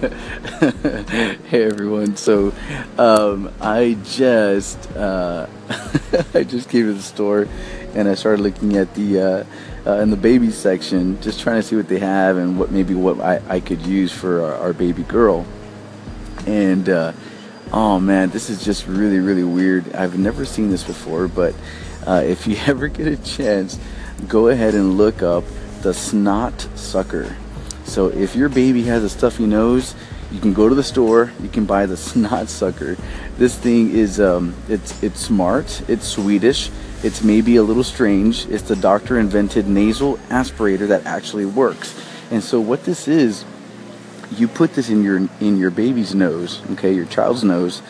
hey everyone. So, um, I just uh, I just came to the store and I started looking at the uh, uh, in the baby section, just trying to see what they have and what maybe what I, I could use for our, our baby girl. And uh, oh man, this is just really really weird. I've never seen this before, but uh, if you ever get a chance, go ahead and look up the snot sucker. So if your baby has a stuffy nose, you can go to the store. You can buy the snot sucker. This thing is um, it's it's smart. It's Swedish. It's maybe a little strange. It's the doctor invented nasal aspirator that actually works. And so what this is, you put this in your in your baby's nose, okay, your child's nose,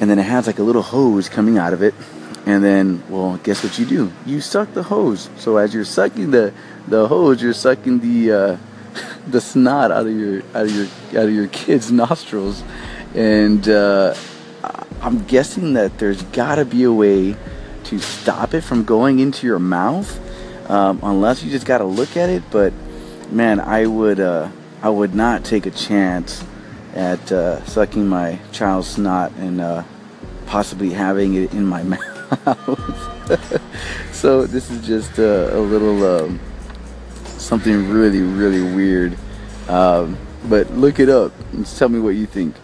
and then it has like a little hose coming out of it. And then, well, guess what you do? You suck the hose. So as you're sucking the the hose, you're sucking the uh, the snot out of your out of your out of your kid's nostrils, and uh, I'm guessing that there's got to be a way to stop it from going into your mouth, um, unless you just got to look at it. But man, I would uh, I would not take a chance at uh, sucking my child's snot and uh, possibly having it in my mouth. so this is just a, a little. Um, something really, really weird. Um, but look it up and tell me what you think.